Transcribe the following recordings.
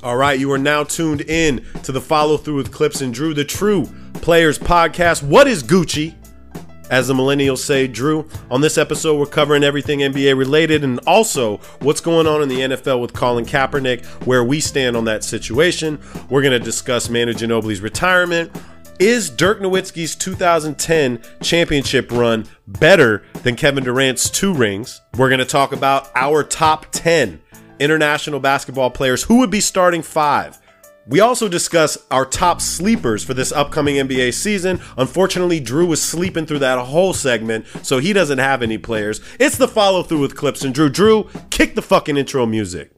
All right, you are now tuned in to the follow through with Clipps and Drew, the True Players Podcast. What is Gucci? As the millennials say, Drew, on this episode, we're covering everything NBA related and also what's going on in the NFL with Colin Kaepernick, where we stand on that situation. We're going to discuss Manu Ginobili's retirement. Is Dirk Nowitzki's 2010 championship run better than Kevin Durant's two rings? We're going to talk about our top 10 international basketball players who would be starting five. We also discuss our top sleepers for this upcoming NBA season. Unfortunately, Drew was sleeping through that whole segment, so he doesn't have any players. It's the follow through with Clipps and Drew. Drew, kick the fucking intro music.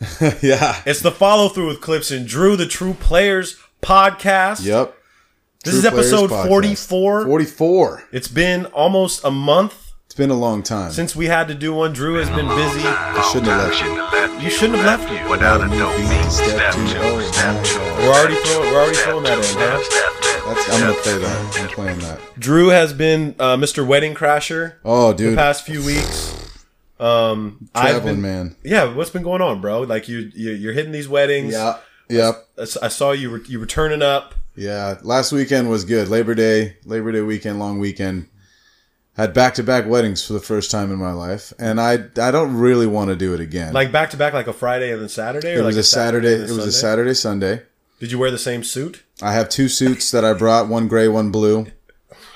yeah. It's the follow through with Clipps and Drew, the True Players podcast. Yep. This True is episode Podcast. 44. 44. It's been almost a month It's been a long time. since we had to do one. Drew has been busy. I shouldn't have left you. Shouldn't have left You shouldn't have left me. Without a Move dope beat beat. to step Step two. two, Oh, step two. We're already throwing, we're already throwing that in, huh? That's, I'm going to play that. I'm playing that. Drew has been uh, Mr. Wedding Crasher Oh, dude! the dude. past few weeks. Um, I've Traveling, been, man. yeah. What's been going on, bro? Like you, you you're hitting these weddings. Yeah. Yep. I saw you were you were turning up. Yeah. Last weekend was good. Labor Day, Labor Day weekend, long weekend. Had back to back weddings for the first time in my life. And I, I don't really want to do it again. Like back to back, like a Friday and then Saturday. Or it was like a Saturday. and It was a Saturday, Sunday. Did you wear the same suit? I have two suits that I brought, one gray, one blue.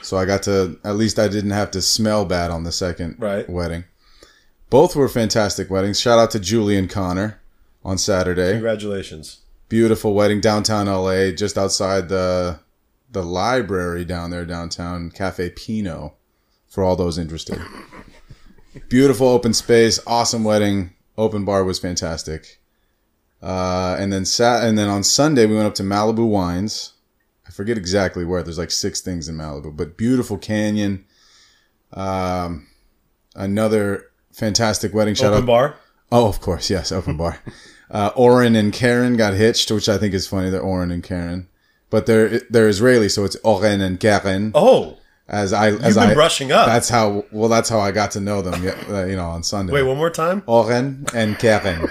So I got to at least I didn't have to smell bad on the second Right. wedding. Both were fantastic weddings. Shout out to Julie and Connor on Saturday. Congratulations. Beautiful wedding downtown LA, just outside the the library down there downtown, Cafe Pinot, for all those interested. Beautiful open space, awesome wedding. Open bar was fantastic. Uh, and then sat and then on Sunday we went up to Malibu Wines. I forget exactly where. There's like six things in Malibu, but beautiful canyon. Um, another fantastic wedding. Shout Open out bar. Oh, of course, yes, open bar. Uh, Oren and Karen got hitched, which I think is funny. They're Oren and Karen, but they're they're Israeli, so it's Oren and Karen. Oh, As I as you've been I brushing up. that's how well that's how I got to know them. uh, You know, on Sunday. Wait, one more time. Oren and Karen.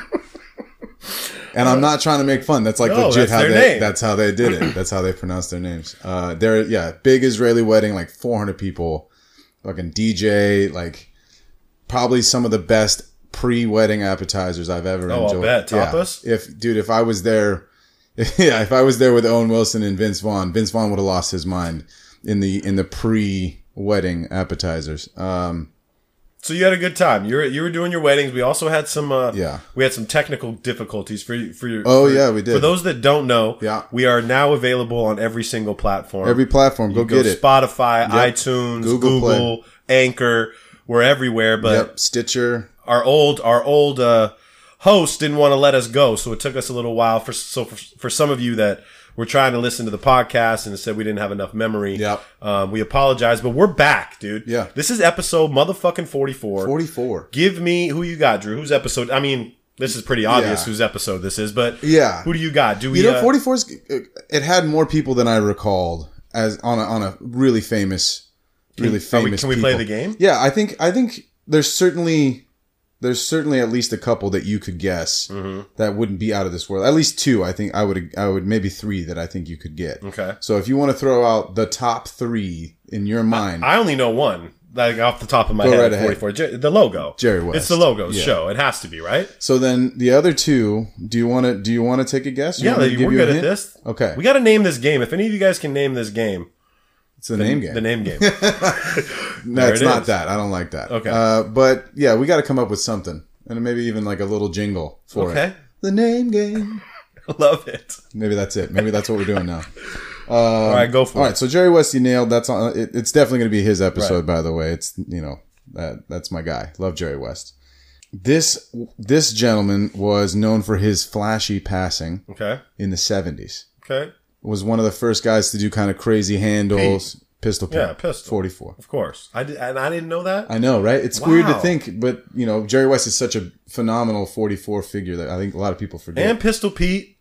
And I'm not trying to make fun. That's like No, legit that's how they name. that's how they did it. That's how they pronounced their names. Uh they're yeah, big Israeli wedding, like 400 people, fucking DJ, like probably some of the best pre-wedding appetizers I've ever Oh, I'll enjoyed. bet. Yeah. Tapas? If dude, if I was there yeah, if I was there with Owen Wilson and Vince Vaughn, Vince Vaughn would have lost his mind in the in the pre-wedding appetizers. Um So you had a good time. You were you were doing your weddings. We also had some. Uh, Yeah. We had some technical difficulties for you- for your. Oh, for- yeah, we did. For those that don't know, Yeah. we are now available on every single platform. every platform, go, You get it. Spotify, iTunes, Google Google. Anchor. We're everywhere. But Yep, Stitcher. our old our old uh, host didn't want to let us go, so it took us a little while. For so for, for some of you that were trying to listen to the podcast and said we didn't have enough memory. Yep. Um, we apologize, but we're back, dude. Yeah. This is episode motherfucking 44. 44. Give me who you got, Drew. Whose episode? I mean, this is pretty obvious Yeah. whose episode this is, but Yeah. who do you got? Do we? You know, uh, 44 is, it had more people than I recalled as on a, on a really famous, really we- famous. can we play the game? Yeah, I think I think there's certainly there's certainly at least a couple that you could guess Mm-hmm. that wouldn't be out of this world. At least two, I think I would I would maybe three that I think you could get. Okay. So if you want to throw out the top three in your mind, I only know one, like off the top of my Go head. right ahead. 44. Jer- the logo. Jerry West. It's the logo Yeah. show. It has to be, right? so then the other two, do you want to do you want to take a guess? You Yeah, want me to give we're good at this. Okay, We got to name this game. If any of you guys can name this game, it's the name game. the name game. No, it's it not is. that. I don't like that. Okay. Uh, but yeah, we got to come up with something, and maybe even like a little jingle for Okay. it. The name game. Love it. Maybe that's it. Maybe that's what we're doing now. All right, go for All it. right. So Jerry West, you nailed. That's on. It, it's definitely going to be his episode. By the way, it's you know that that's my guy. Love Jerry West. This this gentleman was known for his flashy passing Okay. in the seventies. Okay. Was one of the first guys to do kind of crazy handles. Pistol Pete. Yeah, pistol. Forty four. Of course. I did, and I didn't know that. I know, right? It's weird to think, but you know, Jerry West is such a phenomenal 44 figure that I think a lot of people forget. And Pistol Pete,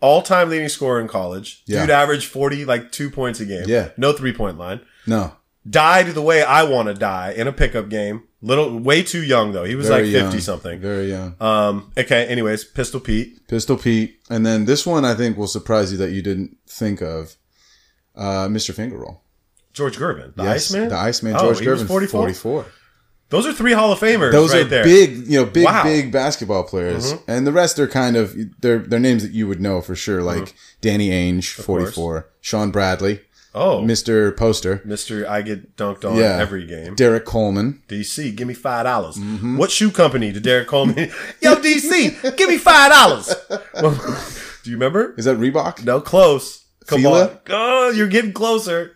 all time leading scorer in college. Yeah. Dude averaged 40, like two points a game. Yeah. No three point line. no, Died the way I want to die in a pickup game. Little, way too young though. He was very like young, 50 something. Very young. Um, okay. Anyways, Pistol Pete. Pistol Pete, and then this one I think will surprise you that you didn't think of. Uh, Mr. Fingerroll. George Gervin. The Yes, Iceman? The Iceman, Oh, George he Gervin, 44? 44. Those are three Hall of Famers Those right are there. big, you know, big, Wow. Mm-hmm. big basketball players, and the rest are kind of they're they're names that you would know for sure, like Danny Ainge, forty four, Shawn Bradley, Oh, Mr. Poster, Mr. I get dunked on yeah, every game. Derrick Coleman, DC, give me five dollars. Mm-hmm. What shoe company did Derrick Coleman? Yo, DC, give me five dollars. do you remember? is that Reebok? No, close. Come Fila? on. Oh, you're getting closer.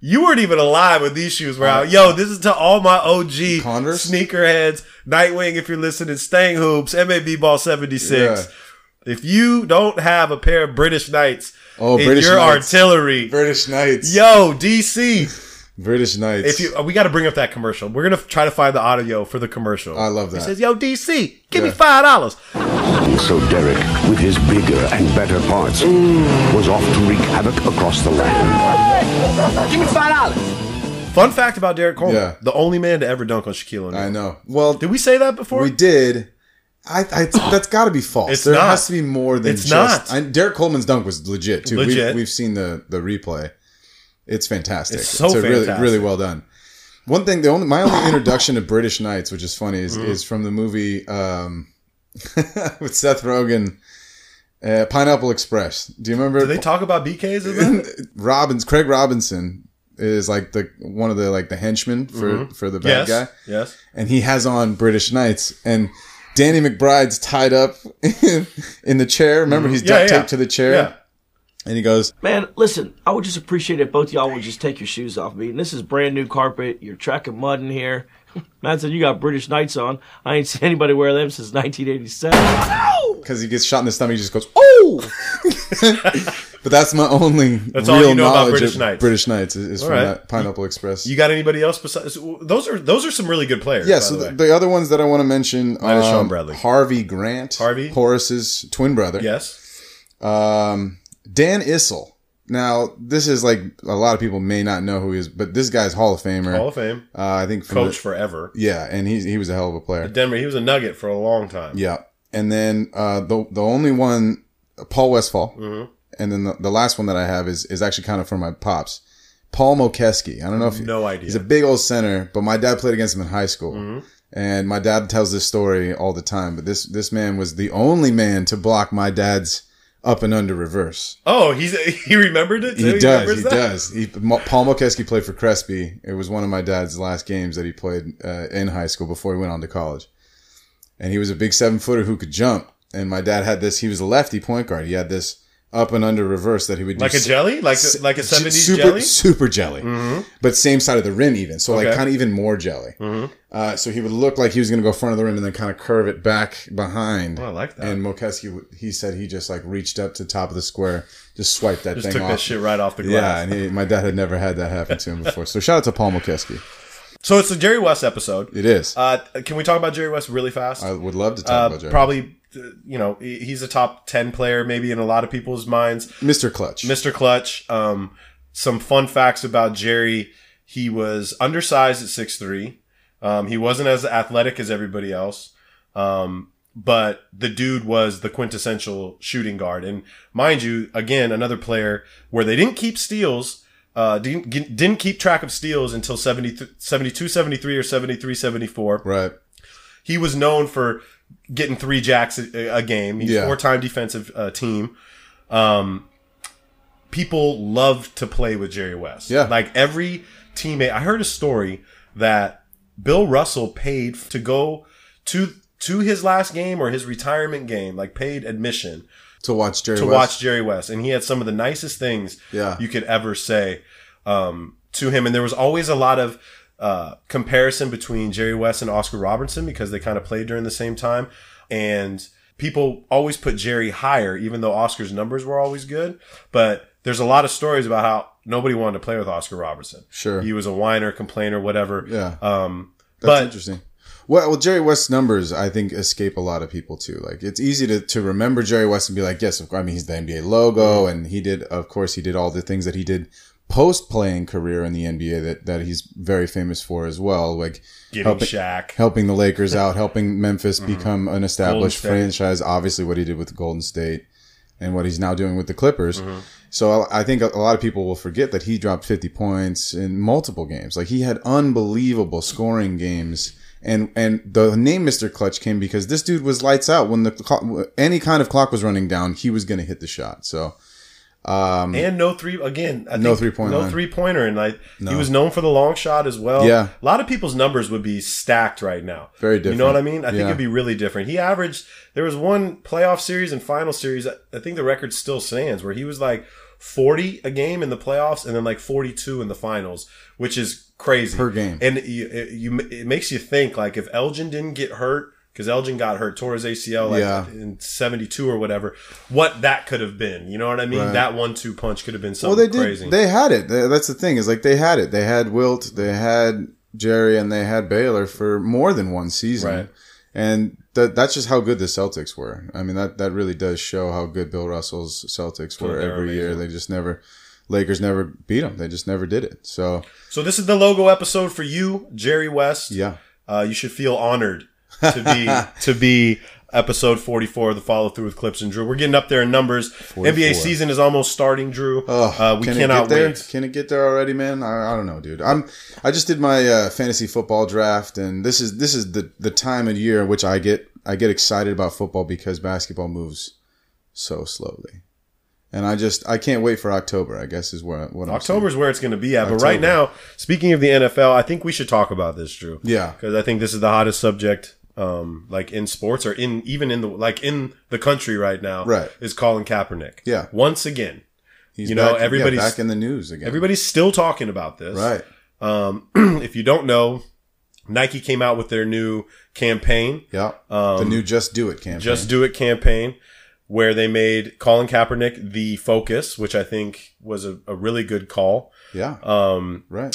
You weren't even alive when these shoes were out. Yo, this is to all my OG Converse? sneakerheads. Nightwing, if you're listening, Stang Hoops, MAB Ball 76. Yeah. If you don't have a pair of British Knights Oh, in British your Knights. artillery, British Knights. yo, DC. British Knights. If you, uh, we got to bring up that commercial. We're gonna try to find the audio for the commercial. I love that. He says, "Yo, DC, give me five dollars." So Derrick, with his bigger and better parts, was off to wreak havoc across the land. Give me five dollars. Fun fact about Derrick Coleman: Yeah. the only man to ever dunk on Shaquille O'Neal. I know. Well, Did we say that before? we did. I, I that's got to be false. It's there not. has to be more than It's just. not. I, Derrick Coleman's dunk was legit too. Legit. We've, we've seen the the replay. It's fantastic. It's so a really fantastic. really well done. One thing, the only my only introduction to British Knights, which is funny, is Mm-hmm. is from the movie um, with Seth Rogen, uh, Pineapple Express. Do you remember? Do they talk about BKs? in? Robbins, Craig Robinson is like the one of the like the henchmen for for the bad Mm-hmm. yes. guy Yes. and he has on British Knights, and Danny McBride's tied up in, in the chair. Remember, he's Mm-hmm. Yeah, duct yeah. taped to the chair, Yeah. and he goes, Man, listen, I would just appreciate it if both y'all would just take your shoes off me. And this is brand new carpet. You're tracking mud in here. Man said you got British Knights on. I ain't seen anybody wear them since 1987. because he gets shot in the stomach, he just goes, "Oh!" But that's my only That's all real you know about knowledge British of Knights. British Knights is, is from right. that Pineapple Express. You got anybody else besides those are those are some really good players. yeah, so the the, other ones that I want to mention, Minus Shawn um, Bradley. Harvey Grant, Harvey? Horace's twin brother, yes. Um, Dan Issel. Now, this is like a lot of people may not know who he is, but this guy's Hall of Famer. Hall of Fame. Uh, I think Coach the- forever. yeah, and he he was a hell of a player. Denver. He was a nugget for a long time. Yeah, and then uh, the the only one, Paul Westphal, Mm-hmm. And then the, the last one that I have is is actually kind of from my pops, Paul Mokeski. I don't know if No idea. He's a big old center, but my dad played against him in high school. Mm-hmm. And my dad tells this story all the time, but this this man was the only man to block my dad's up and under reverse. Oh, he's he remembered it. Too? He does. He that? does. He, Paul Mokeski played for Crespi. It was one of my dad's last games that he played uh, in high school before he went on to college. And he was a big seven footer who could jump. And my dad had this. He was a lefty point guard. He had this up and under reverse that he would do Like a jelly? Like like a 70s super, jelly? super jelly, but same side of the rim even. So like Okay. kind of even more jelly. Uh, so he would look like he was going to go front of the rim and then kind of curve it back behind. Oh, I like that. And Mokeski, he said he just like reached up to the top of the square, just swiped that Just thing took off. that shit right off the Yeah, and he, my dad had never had that happen to him before. So shout out to Paul Mokeski. So it's the Jerry West episode. It is. Uh, can we talk about Jerry West really fast? I would love to talk Uh, about Jerry. probably, you know, he's a top 10 player maybe in a lot of people's minds. Mr. Clutch. Mr. Clutch. Um, some fun facts about Jerry. He was undersized at 6'3. Um, he wasn't as athletic as everybody else. Um, but the dude was the quintessential shooting guard. And mind you, again, another player where they didn't keep steals, uh, didn't, didn't keep track of steals until 70, 72, 73 or 73, 74 Right. he was known for getting three jacks a, a game. He's Yeah. four-time defensive uh, team. Um, people loved to play with Jerry West. Yeah. like every teammate. I heard a story that Bill Russell paid to go to to his last game or his retirement game, like paid admission To watch Jerry to West. watch Jerry West, and he had some of the nicest things Yeah. you could ever say um, to him. And there was always a lot of uh, comparison between Jerry West and Oscar Robertson because they kind of played during the same time, and people always put Jerry higher, even though Oscar's numbers were always good. But there's a lot of stories about how nobody wanted to play with Oscar Robertson. Sure. he was a whiner, complainer, whatever. Yeah. Um, That's but interesting. Well, well, Jerry West's numbers, I think, escape a lot of people too. Like, it's easy to, to remember Jerry West and be like, yes, I mean, he's the NBA logo, Mm-hmm. and he did, of course, he did all the things that he did post playing career in the NBA that, that he's very famous for as well. Like, getting helping, Shaq. helping the Lakers out, helping Memphis become an established Mm-hmm. Franchise. Obviously, what he did with Golden State and what he's now doing with the Clippers. Mm-hmm. So I think a a lot of people will forget that he dropped 50 points in multiple games. Like he had unbelievable scoring games. And and the name Mr. Clutch came because this dude was lights out when the clock, any kind of clock was running down, he was going to hit the shot. So Um, and no three again. I No three-point no three pointer, and like he was known for the long shot as well. Yeah. a lot of people's numbers would be stacked right now. Very different. You know what I mean? I think Yeah. it'd be really different. He averaged. There was one playoff series and final series. I think the record still stands where he was like forty a game in the playoffs, and then like forty two in the finals, which is crazy Per game. And you, it, you, it makes you think like if Elgin didn't get hurt. Because Elgin got hurt, tore his ACL like Yeah. in '72 or whatever. What that could have been, you know what I mean? Right. That one-two punch could have been well, something they did. crazy. They had it. That's the thing is like they had it. They had Wilt, they had Jerry, and they had Baylor for more than one season. Right. And that that's just how good the Celtics were. I mean, that, that really does show how good Bill Russell's Celtics were they're every year. They just never, Lakers never beat them. They just never did it. So, So this is the logo episode for you, Jerry West. yeah. Uh, you should feel honored to be to be episode 44 of the follow through with Clipps and Drew. We're getting up there in numbers. NBA season is almost starting, Drew. Oh, uh, we can cannot it get there? wait. Can it get there already, man? I, I don't know, dude. I'm I just did my uh, fantasy football draft, and this is this is the the time of year in which I get I get excited about football because basketball moves so slowly, and I just I can't wait for October. I guess is where what October is where it's going to be at. But right now, speaking of the NFL, I think we should talk about this, Drew. Yeah. because I think this is the hottest subject, um, like in sports or in even in the like in the country right now. Right. is Colin Kaepernick. Yeah. once again, He's you know, back, yeah, everybody's- back in the news again. everybody's still talking about this. right? Um, if you don't know, Nike came out with their new campaign, Yeah, the new Just Do It campaign. Um, Just Do It campaign, where they made Colin Kaepernick the focus, which I think was a, a really good call. yeah, Um, right.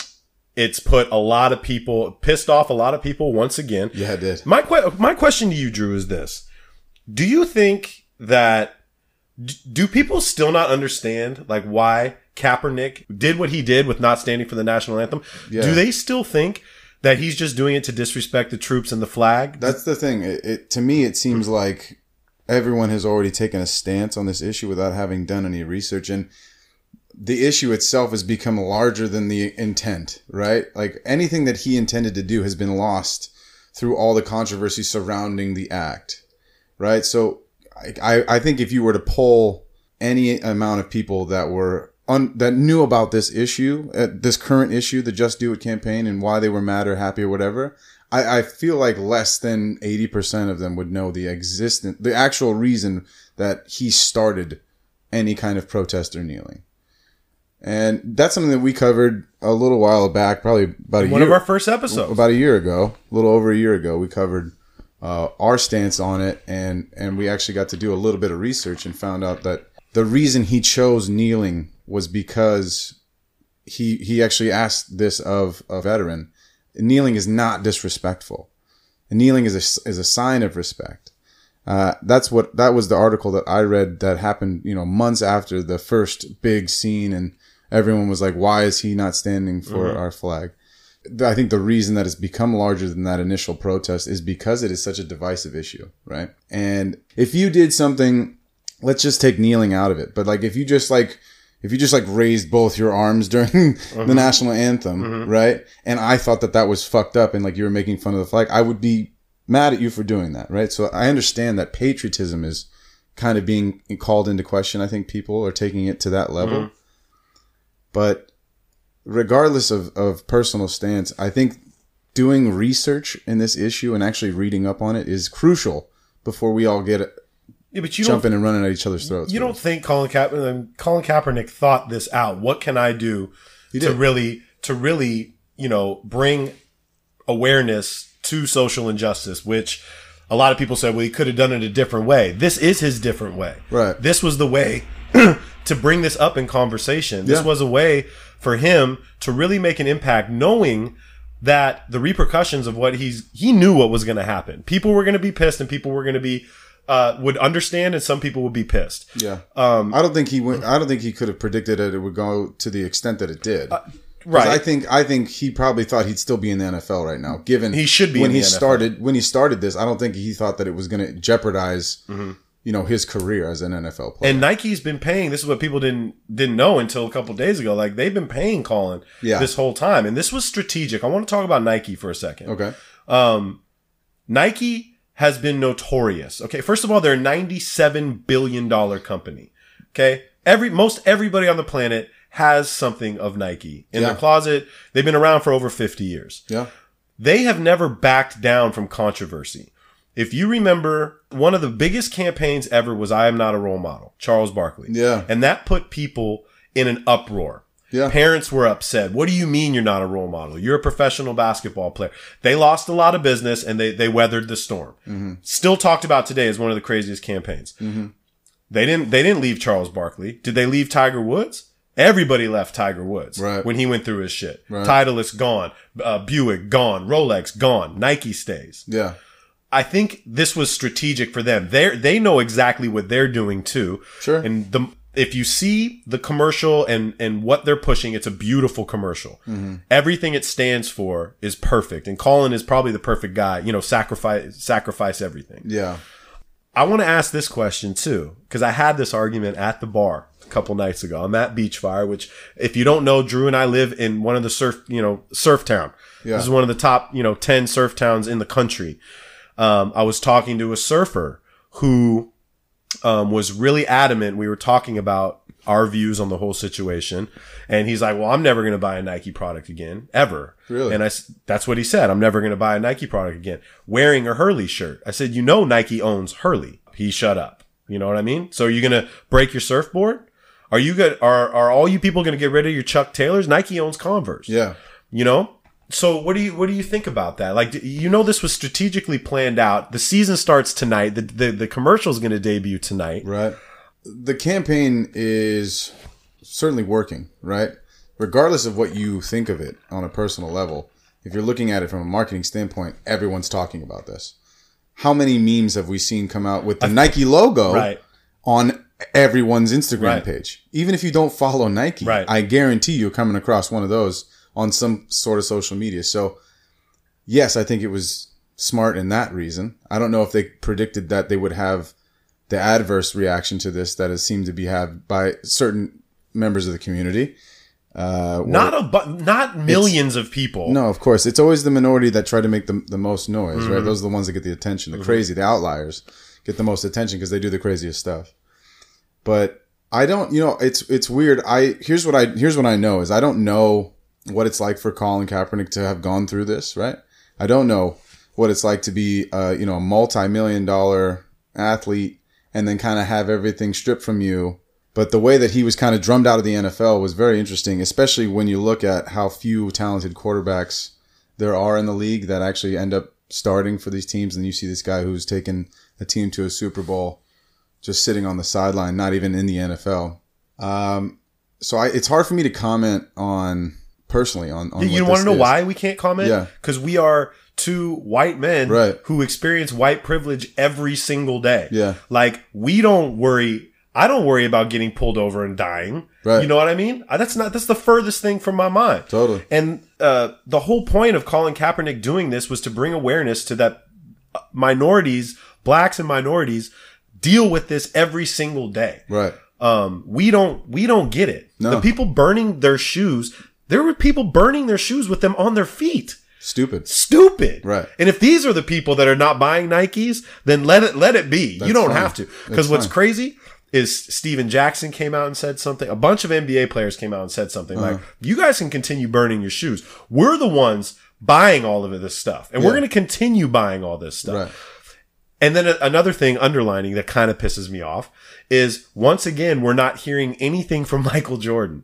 It's put a lot of people, pissed off a lot of people once again. Yeah, it did. My, que- my question to you, Drew, is this. Do you think that, do people still not understand, like, why Kaepernick did what he did with not standing for the national anthem? Yeah. Do they still think that he's just doing it to disrespect the troops and the flag? That's the thing. It, it to me, it seems like everyone has already taken a stance on this issue without having done any research, and the issue itself has become larger than the intent. Right? Like anything that he intended to do has been lost through all the controversy surrounding the act. Right? So, I I, think if you were to poll any amount of people that were un, that knew about this issue, uh, this current issue, the Just Do It campaign, and why they were mad or happy or whatever, I, I feel like less than eighty percent of them would know the existent, the actual reason that he started any kind of protest or kneeling. And that's something that we covered a little while back, probably about a One year, of our first episodes. about a year ago, a little over a year ago. We covered uh, our stance on it, and and we actually got to do a little bit of research and found out that the reason he chose kneeling was because he he actually asked this of a veteran. Kneeling is not disrespectful. Kneeling is a is a sign of respect. Uh, that's what that was the article that I read that happened, you know, months after the first big scene, and everyone was like, "Why is he not standing for mm-hmm. our flag?" I think the reason that it's become larger than that initial protest is because it is such a divisive issue, right? And if you did something, let's just take kneeling out of it, but like if you just like if you just like raised both your arms during the mm-hmm. national anthem, mm-hmm. right? And I thought that that was fucked up and like you were making fun of the flag, I would be mad at you for doing that, right? So I understand that patriotism is kind of being called into question. I think people are taking it to that level. But regardless of, of personal stance, I think doing research in this issue and actually reading up on it is crucial before we all get yeah, but you don't jumping and running at each other's throats. You don't think Colin Kaepernick, Colin Kaepernick thought this out? What can I do to really, to really, you know, bring awareness to social injustice? Which a lot of people said, well, he could have done it a different way. This is his different way. Right. This was the way to bring this up in conversation. This Yeah. was a way for him to really make an impact, knowing that the repercussions of what he's he knew what was going to happen. People were going to be pissed, and people were going to be uh, would understand, and some people would be pissed. Yeah. Um, I don't think he went. I don't think he could have predicted that it would go to the extent that it did. Uh, right. I think. I think he probably thought he'd still be in the NFL right now. Given He should be when he NFL. started. When he started this, I don't think he thought that it was going to jeopardize. You know his career as an NFL player. And Nike's been paying. This is what people didn't didn't know until a couple days ago. Like they've been paying Colin Yeah. this whole time, and this was strategic. I want to talk about Nike for a second. okay. Um, Nike has been notorious. Okay, first of all, they're a ninety-seven billion dollar company. Okay, every most everybody on the planet has something of Nike in Yeah. their closet. They've been around for over fifty years. Yeah. They have never backed down from controversy. If you remember, one of the biggest campaigns ever was "I am not a role model," Charles Barkley. Yeah. and that put people in an uproar. Yeah. Parents were upset. What do you mean you're not a role model? You're a professional basketball player. They lost a lot of business and they, they weathered the storm. Mm-hmm. Still talked about today as one of the craziest campaigns. They didn't, they didn't leave Charles Barkley. Did they leave Tiger Woods? Everybody left Tiger Woods Right. when he went through his shit. Right. Titleist gone, uh, Buick gone, Rolex gone, Nike stays. Yeah. I think this was strategic for them. They they know exactly what they're doing too. Sure. And the if you see the commercial and and what they're pushing, it's a beautiful commercial. Mm-hmm. Everything it stands for is perfect. And Colin is probably the perfect guy. You know, sacrifice sacrifice everything. Yeah. I want to ask this question too, because I had this argument at the bar a couple nights ago. I'm at Beachfire, which if you don't know, Drew and I live in one of the surf, you know, surf town. Yeah. This is one of the top, you know, 10 surf towns in the country. Um, I was talking to a surfer who, um, was really adamant. We were talking about our views on the whole situation. And he's like, well, I'm never going to buy a Nike product again, ever. Really? And I, that's what he said. I'm never going to buy a Nike product again. Wearing a Hurley shirt. I said, you know, Nike owns Hurley. He shut up. You know what I mean? So are you going to break your surfboard? Are you good? Are, are all you people going to get rid of your Chuck Taylors? Nike owns Converse. Yeah. You know? So what do you what do you think about that? Like, you know, this was strategically planned out. The season starts tonight. The the, the commercial is going to debut tonight. Right. The campaign is certainly working, right? Regardless of what you think of it on a personal level, if you're looking at it from a marketing standpoint, everyone's talking about this. How many memes have we seen come out with the Nike logo Right. on everyone's Instagram Right. page? Even if you don't follow Nike, Right. I guarantee you're coming across one of those on some sort of social media. So, yes, I think it was smart in that reason. I don't know if they predicted that they would have the adverse reaction to this that has seemed to be had by certain members of the community. Uh, Not a bu- not millions of people. no, of course, it's always the minority that try to make the, the most noise, right? Those are the ones that get the attention. The crazy, the outliers get the most attention because they do the craziest stuff. But I don't, you know, it's it's weird. I here's what I here's what I know is I don't know what it's like for Colin Kaepernick to have gone through this, right? I don't know what it's like to be, uh, you know, a multi-million dollar athlete and then kind of have everything stripped from you But the way that he was kind of drummed out of the NFL was very interesting, especially when you look at how few talented quarterbacks there are in the league that actually end up starting for these teams. And you see this guy who's taken a team to a Super Bowl just sitting on the sideline, not even in the NFL. Um, so I, it's hard for me to comment on personally on. on you want to know is. why we can't comment? Yeah. Because we are two white men Right. who experience white privilege every single day. Yeah. Like we don't worry. I don't worry about getting pulled over and dying. Right. You know what I mean? That's not. That's the furthest thing from my mind. Totally. And uh, the whole point of Colin Kaepernick doing this was to bring awareness to that uh, minorities, blacks and minorities, deal with this every single day Right. um, we don't we don't get it. No. The people burning their shoes, there were people burning their shoes with them on their feet. Stupid. Stupid. Right. And if these are the people that are not buying Nikes, then let it let it be. That's you don't fine. have to. Because what's fine. crazy is Stephen Jackson came out and said something. A bunch of NBA players came out and said something like, Uh-huh. "You guys can continue burning your shoes. We're the ones buying all of this stuff, and we're going to continue buying all this stuff." Right. And then another thing underlining that kind of pisses me off is once again, we're not hearing anything from Michael Jordan.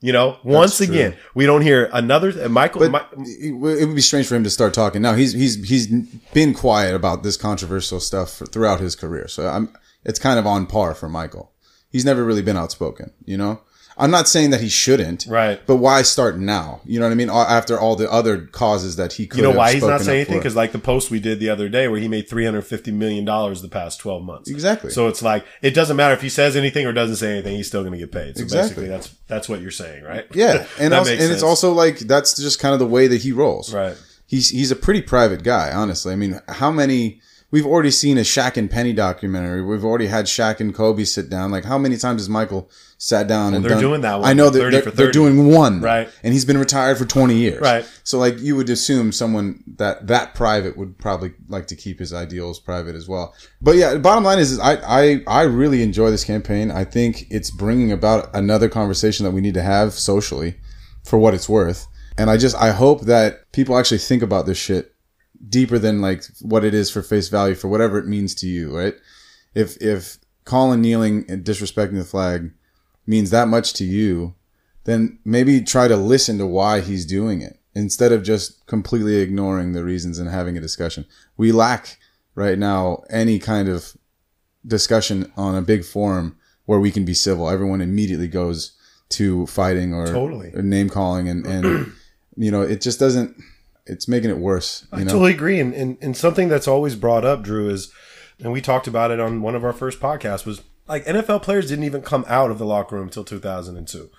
You know, once again, we don't hear another uh, Michael. It it would be strange for him to start talking now. He's he's he's been quiet about this controversial stuff for, throughout his career, so I'm it's kind of on par for Michael. He's never really been outspoken, you know. I'm not saying that he shouldn't, Right. But why start now? You know what I mean? After all the other causes that he could, you know why he's not saying anything? Because like the post we did the other day, where he made three hundred fifty million dollars the past twelve months. Exactly. So it's like it doesn't matter if he says anything or doesn't say anything; he's still going to get paid. So Exactly. basically, that's that's what you're saying, right? yeah, and also, and it's also like that's just kind of the way that he rolls, right. he's he's a pretty private guy, honestly. I mean, how many we've already seen a Shaq and Penny documentary. We've already had Shaq and Kobe sit down. Like, how many times has Michael sat down and they're done? doing that one, I know that they're, they're doing one, Right. And he's been retired for twenty years, Right. So, like, you would assume someone that that private would probably like to keep his ideals private as well. But yeah, bottom line is, is I I I really enjoy this campaign. I think it's bringing about another conversation that we need to have socially, for what it's worth. And I just I hope that people actually think about this shit deeper than like what it is for face value for whatever it means to you, right? If if Colin kneeling and disrespecting the flag means that much to you, then maybe try to listen to why he's doing it instead of just completely ignoring the reasons and having a discussion. We lack right now any kind of discussion on a big forum where we can be civil. Everyone immediately goes to fighting or, Totally. or name calling and, and you know, it just doesn't it's making it worse. You I know? totally agree. And, and and something that's always brought up, Drew, is and we talked about it on one of our first podcasts was like NFL players didn't even come out of the locker room until 2002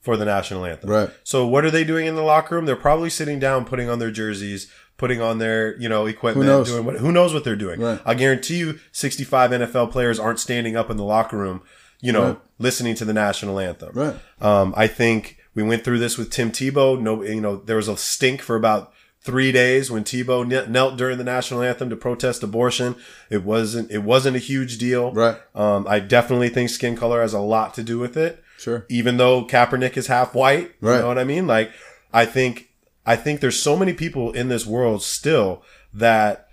for the national anthem. Right. So what are they doing in the locker room? They're probably sitting down, putting on their jerseys, putting on their you know equipment, Who knows? doing what who knows what they're doing. Right. I guarantee you, 65 NFL players aren't standing up in the locker room, you know, Right. listening to the national anthem. Right. Um, I think we went through this with Tim Tebow. No, you know, there was a stink for about three days when Tebow kne- knelt during the national anthem to protest abortion. It wasn't, it wasn't a huge deal. Right. Um, I definitely think skin color has a lot to do with it. Sure. Even though Kaepernick is half white. Right. You know what I mean? Like, I think, I think there's so many people in this world still that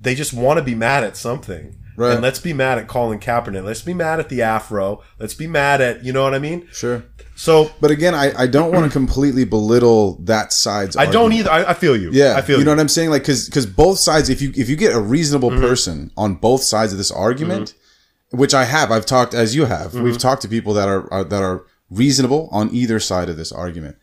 they just want to be mad at something. Right. And let's be mad at Colin Kaepernick. Let's be mad at the afro. Let's be mad at, you know what I mean? Sure. So But again, I, I don't want to completely belittle that side's I don't either. I, I feel you. Yeah, I feel you You know what I'm saying? Like, because because both sides, if you if you get a reasonable Mm-hmm. person on both sides of this argument, which I have, I've talked as you have, Mm-hmm. we've talked to people that are, are that are reasonable on either side of this argument.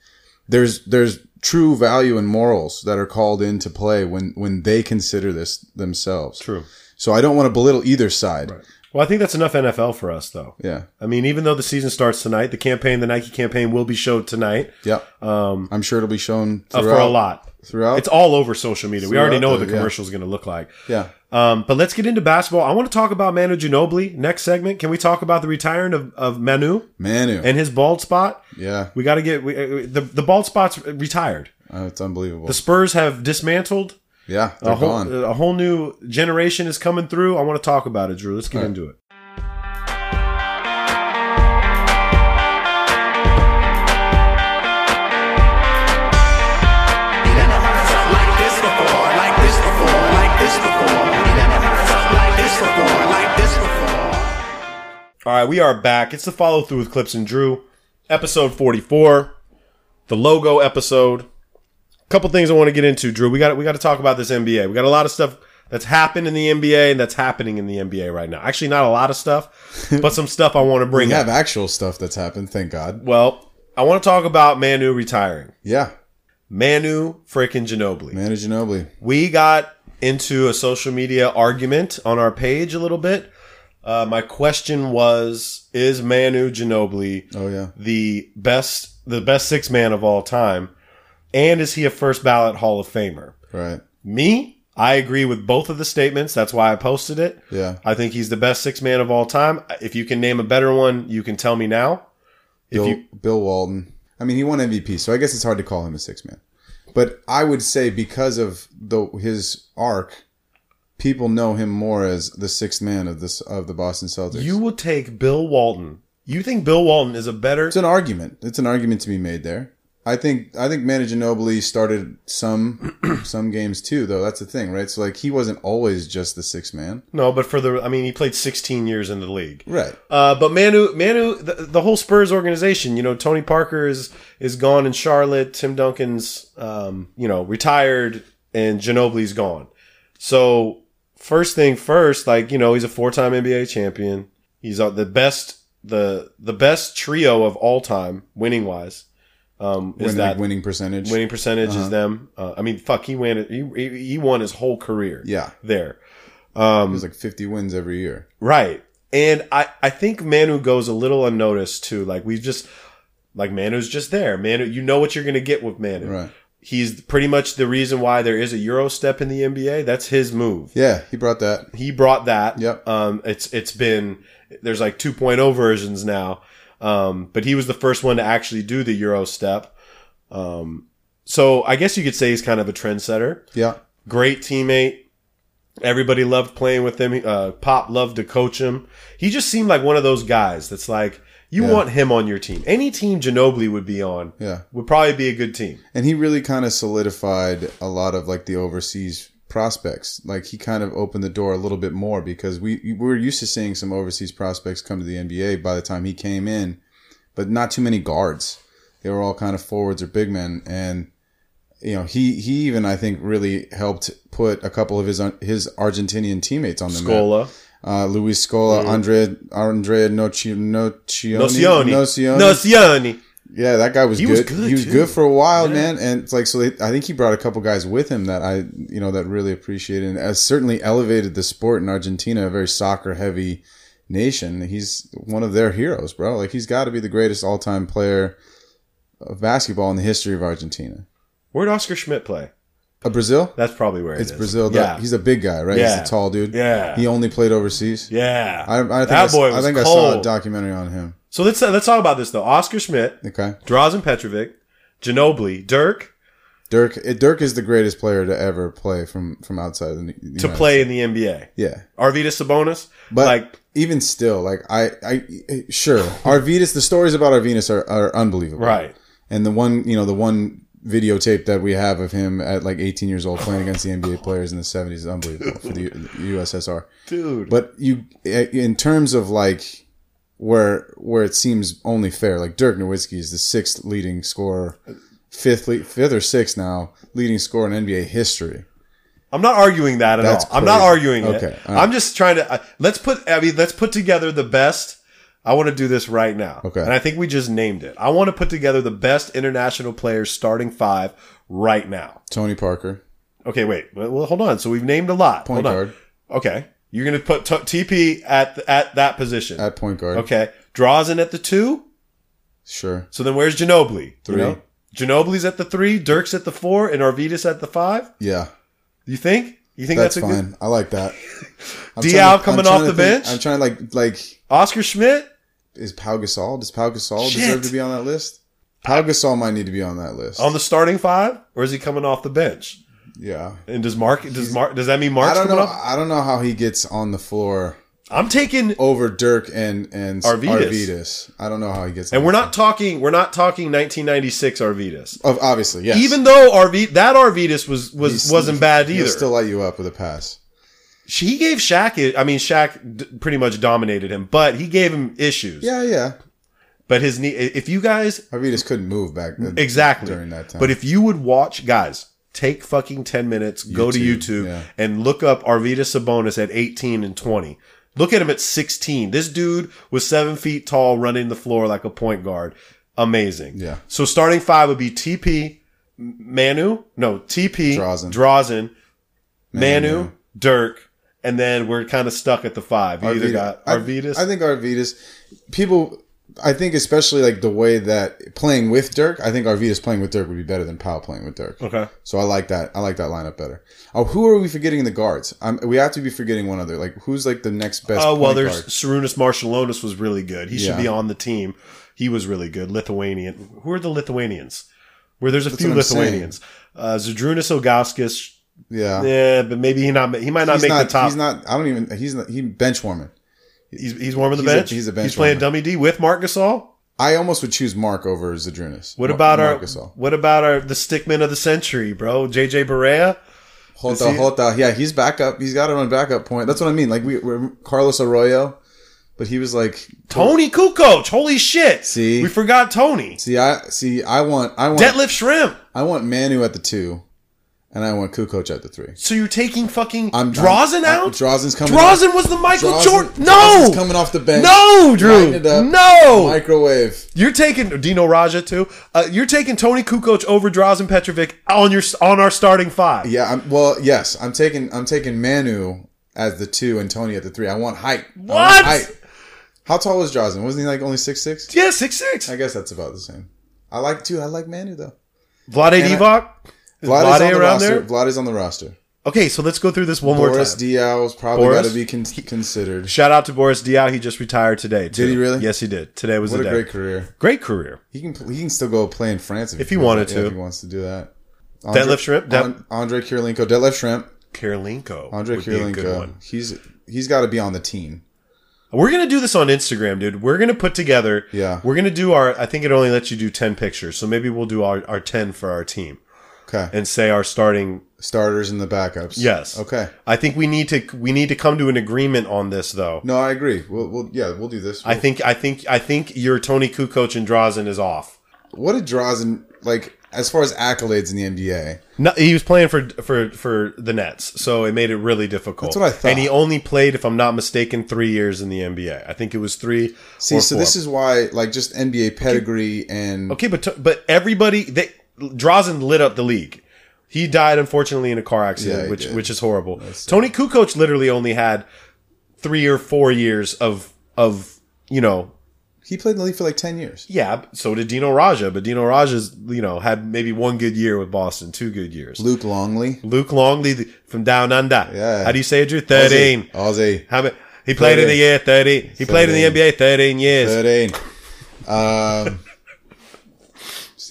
There's there's true value and morals that are called into play when when they consider this themselves. True. So I don't want to belittle either side. Well, I think that's enough NFL for us, though. Yeah. I mean, even though the season starts tonight, the campaign, the Nike campaign, will be showed tonight Yeah. Um, I'm sure it'll be shown uh, throughout, for a lot. throughout. It's all over social media. We already know what the- commercial is going to look like. yeah. Um, but let's get into basketball. I want to talk about Manu Ginobili next segment. Can we talk about the retirement of, of Manu Manu. and his bald spot? yeah. We got to get we, uh, the the bald spot's retired. Uh, it's unbelievable. The Spurs have dismantled. Yeah. A whole, gone. a whole new generation is coming through. I want to talk about it, Drew. Let's get All right. into it. This before. All right, we are back. It's the follow through with Clipps and Drew, episode 44, the logo episode. Couple things I want to get into, Drew. We got we got to talk about this NBA. We got a lot of stuff that's happened in the NBA and that's happening in the NBA right now. Actually, not a lot of stuff, but some stuff I want to bring We up. have actual stuff that's happened, thank God. Well, I want to talk about Manu retiring. Yeah. Manu freaking Ginobili. Manu Ginobili. We got into a social media argument on our page a little bit. Uh, my question was: Is Manu Ginobili Oh yeah. the best, the best six man of all time, and is he a first ballot Hall of Famer? Right. Me, I agree with both of the statements. That's why I posted it. Yeah. I think he's the best six man of all time. If you can name a better one, you can tell me now. If Bill, you Bill Walton. I mean, he won MVP, so I guess it's hard to call him a six man. But I would say because of the his arc, people know him more as the sixth man of this of the Boston Celtics. you will take Bill Walton, you think Bill Walton is a better? it's an argument. It's an argument to be made there. I think I think Manu Ginobili started some some games too, though. That's the thing, right? So like he wasn't always just the sixth man, No, but for the, I mean, he played 16 years in the league. right? Uh, but Manu, Manu, the, the whole Spurs organization, you know, Tony Parker is is gone in Charlotte. Tim Duncan's, um, you know, retired, and Ginobili's gone. So first thing first, like you know, he's a four time NBA champion. He's uh, the best, the the best trio of all time, winning wise. Um, is that winning percentage? winning percentage is them? Uh, I mean, fuck, he won. He, he won his whole career. Yeah, there. it was like fifty wins every year. Right. And I, I think Manu goes a little unnoticed too. Like we just like Manu's just there. Manu you know what you're gonna get with Manu. Right. He's pretty much the reason why there is a Euro step in the NBA. That's his move. Yeah, he brought that. He brought that. Yep. Um it's it's been there's like 2.0 versions now. Um but he was the first one to actually do the Euro step. Um so I guess you could say he's kind of a trendsetter Yeah, great teammate. Everybody loved playing with him. Uh, Pop loved to coach him. He just seemed like one of those guys that's like, you Yeah. want him on your team. Any team Ginobili would be on yeah. would probably be a good team. And he really kind of solidified a lot of like the overseas prospects. Like he kind of opened the door a little bit more because we we were used to seeing some overseas prospects come to the NBA by the time he came in, but not too many guards. They were all kind of forwards or big men, and you know he he even I think really helped put a couple of his his Argentinian teammates on the map. Scola. Uh, Luis Scola, Andre Andrea Noci, Nocioni, Nocioni. Nocioni. Nocioni. Yeah, that guy was He good. was good, He was too. good for a while, man. And it's like so. They, I think he brought a couple guys with him that I, you know, that really appreciated and has certainly elevated the sport in Argentina, a very soccer heavy nation. He's one of their heroes, bro. Like he's got to be the greatest all time player of basketball in the history of Argentina. Where'd Oscar Schmidt play? Uh, Brazil. That's probably where it It's is. Brazil. The- Yeah. He's a big guy, right? Yeah. He's a tall dude. Yeah. He only played overseas. yeah. I, I think, that I, boy I was think I saw a documentary on him. So let's let's talk about this though. Oscar Schmidt, Okay. Drazen Petrovic, Ginobili, Dirk Dirk. Eh, Dirk is the greatest player to ever play from from outside the, the to United play in the NBA. Yeah. Arvydas Sabonis, But like even still, like I, I sure Arvydas. The stories about Arvydas are, are unbelievable, right. And the one, you know, the one videotape that we have of him at like 18 years old playing against the NBA players in the 70s is unbelievable for the USSR. Dude. But you, eh, in terms of like where where it seems only fair, like Dirk Nowitzki is the sixth leading scorer, fifth le- fifth or sixth now leading scorer in NBA history. I'm not arguing that at That's all. I'm not crazy. arguing it. Okay. I'm just trying to uh, let's put. I mean, let's put together the best. I want to do this right now. Okay. And I think we just named it. I want to put together the best international players starting five right now. Tony Parker, Okay, wait. Well, hold on. So we've named a lot. point hold on. guard Okay. You're going to put t- TP at at that position. at point guard. okay. Drazen at the two. Sure. So then where's Ginobili? Three. You know? Ginobili's at the three. Dirk's at the four, and Arvydas at the five. Yeah. You think? You think That's, that's, a fine. good? I like that. I'm Diaw trying to- coming off the think- bench? I'm trying to like like Oscar Schmidt. is Pau Gasol? Does Pau Gasol Shit. deserve to be on that list? Pau Gasol might need to be on that list. on the starting five, or is he coming off the bench? Yeah. And does Marc does Marc does that mean Marc's I don't know. off? I don't know how he gets on the floor I'm taking, over Dirk and and Arvydas. Arvydas. I don't know how he gets. and on we're the not talking. We're not talking 1996 Arvydas. Of obviously, yes. Even though Arvid that Arvydas was was He's- wasn't bad He'll either. still light you up with a pass. he gave Shaq. I mean, Shaq d- pretty much dominated him, but he gave him issues. Yeah, yeah. But his knee. If you guys Arvydas couldn't move back then, exactly during that time. But if you would watch, guys, take fucking ten minutes, go to YouTube, YouTube yeah. and look up Arvydas Sabonis at eighteen and twenty. Look at him at sixteen. This dude was seven feet tall, running the floor like a point guard. Amazing. Yeah. So starting five would be TP, Manu, no TP, Drazen. Drazen, Manu, Manu. Dirk, and then we're kind of stuck at the five. You either Arvydas- got I- Arvydas. I, think Arvydas. People, I think especially like the way that playing with Dirk. I think Arvydas playing with Dirk would be better than Powell playing with Dirk. okay. So I like that. I like that lineup better. Oh, who are we forgetting in the guards? Um, we have to be forgetting one other. Like who's like the next best? Oh well, point there's guard? Sarunas Marciulionis was really good. He should be on the team. He was really good. Lithuanian. Who are the Lithuanians? Where there's a few what saying. Lithuanians. Uh, Zydrunas Ilgauskas. Yeah, Yeah, but maybe he not. He might not he's make not. the top. He's not. I don't even. He's not. He bench warming. He's, he's warming the he's a- bench. he's a bench He's playing warmer. dummy D with Marc Gasol. I almost would choose Marc over Zydrunas. What Mar- about our? Gasol. What about our the stickman of the century, bro? JJ Barea. Hota he- Hota? Yeah, he's backup. He's got it on backup point. That's what I mean. Like we, we're Carlos Arroyo, but he was like, Toni Kukoc. Holy shit! See? we forgot Toni. see, I see. I want. I want. Deadlift Shrimp. I want Manu at the two, and I want Kukoc at the three. So you're taking fucking I'm Drazen I'm- out? Drazen's coming. Drazen was the Michael Drazen- Jordan. No, Drazen's coming off the bench. No, Drew. No. Microwave. You're taking Dino Radja too. Uh, you're taking Toni Kukoc over Drazen Petrovic on your on our starting five. Yeah. I'm, well, yes. I'm taking. I'm taking Manu as the two and Toni at the three. I want height. I want What? height. How tall was Drazen? Wasn't he like only six six? Yeah, six six. I guess that's about the same. I like too. I like Manu though. Vlade I- Divac. Is Vlad is Vlade on the around roster. there? Vlad is on the roster. Okay, so let's go through this one more time. Boris. Diaw's probably Boris? got to be con- considered. Shout out to Boris Diaw. He just retired today. Too. Did he really? Yes, he did. Today was What the a day. great career. Great career. He can he can still go play in France if, If he wanted yeah, to. If he wants to do that. Deadlift Shrimp? An- Andre Kirilenko. Deadlift Shrimp. Karolinko. Andre would be a good Kirilenko. He's he's got to be on the team. We're gonna do this on Instagram, dude. We're gonna put together. Yeah. We're gonna do our. I think it only lets you do ten pictures, so maybe we'll do our, our ten for our team Okay. and say our starting. Starters and the backups. Yes. Okay. I think we need to we need to come to an agreement on this, though. No, I agree. We'll, we'll yeah, we'll do this. I think I think I think your Toni Kukoc and Drazen is off. what did Drazen like as far as accolades in the NBA? No, he was playing for for for the Nets, so it made it really difficult. That's what I thought. And he only played, if I'm not mistaken, three years in the NBA. I think it was three. See, so four. this is why like just NBA pedigree and Okay, but t- but everybody they Drazen lit up the league. He died unfortunately in a car accident, Yeah, which did. which is horrible. Toni Kukoc literally only had three or four years of of you know he played in the league for like ten years. yeah. So did Dino Radja, but Dino Radja's you know had maybe one good year with Boston, two good years. Luke Longley. Luke Longley the- from down under. Yeah. How do you say it, Drew? Thirteen. Aussie. How many? He played in the year thirty. He played in the NBA thirteen years. Thirteen. Um,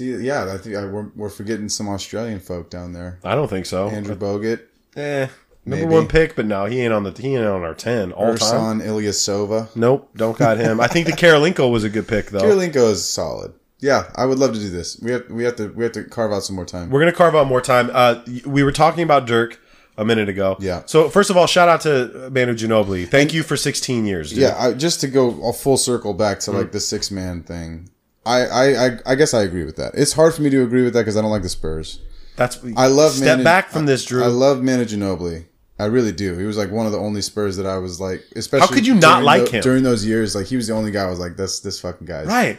see, yeah, I think I, we're, we're forgetting some Australian folk down there. I don't think so. Andrew Bogut, Eh, number Maybe. one pick, but no, he ain't on the he ain't on our ten all time. Ersan Ilyasova. Nope, don't got him. I think the Karolinko was a good pick though. Karolinko is solid. Yeah, I would love to do this. We have we have to we have to carve out some more time. We're gonna carve out more time. Uh, we were talking about Dirk a minute ago. Yeah. So first of all, shout out to Manu Ginobili. Thank you for 16 years. Dude. Yeah, I, just to go a full circle back Mm-hmm. to like the six man thing. I, I, I, I guess I agree with that. It's hard for me to agree with that because I don't like the Spurs. that's I love step Manu- back from this, Drew. I love Manu Ginobili. I really do. He was like one of the only Spurs that I was like, especially. How could you not like tho- him? during those years? Like he was the only guy I was like, this this fucking guy. right.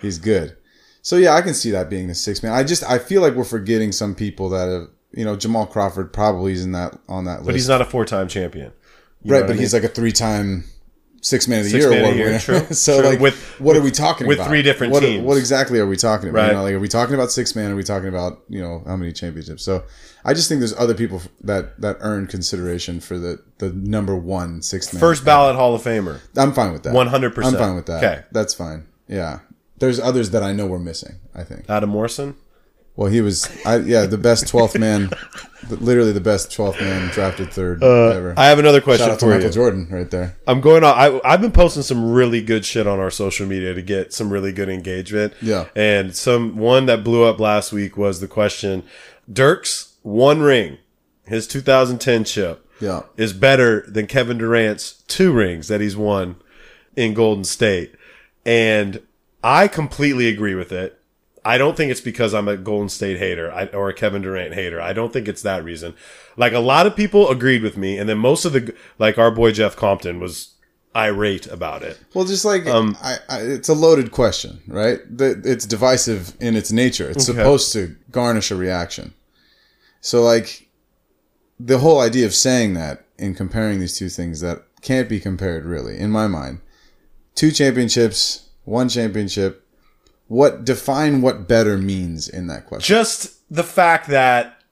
He's good. So yeah, I can see that being the six man. I just I feel like we're forgetting some people that have you know Jamal Crawford probably is in that on that list. But he's not a four-time champion. You right, but I he's like a three time six man of the Six year award the year, winner. true, so true. like, With- what are we talking about? with about? three different what, teams. What exactly are we talking about? Right. You know, like are we talking about six man? Are we talking about you know how many championships? So I just think there's other people that that earn consideration for the the number one six man. first ballot Hall of Famer. I'm fine with that. 100%. I'm fine with that. Okay. that's fine. Yeah, there's others that I know we're missing. I think. Adam Morrison. Well, he was, I, yeah, the best 12th man, literally the best 12th man drafted third ever. Uh, I have another question Shout out to for Michael you. Jordan right there. I'm going on. I, I've been posting some really good shit on our social media to get some really good engagement. Yeah. And some one that blew up last week was the question: Dirk's one ring, his 2010 chip. Yeah. is better than Kevin Durant's two rings that he's won in Golden State. And I completely agree with it. I don't think it's because I'm a Golden State hater I, or a Kevin Durant hater. I don't think it's that reason. Like a lot of people agreed with me, and then most of the like our boy Jeff Compton was irate about it. Well, just like Um, I, I, it's a loaded question, right? The, it's divisive in its nature. It's Okay. supposed to garnish a reaction. So, like, the whole idea of saying that and comparing these two things that can't be compared, really, in my mind. Two championships, one championship. What define what better means in that question, Just the fact that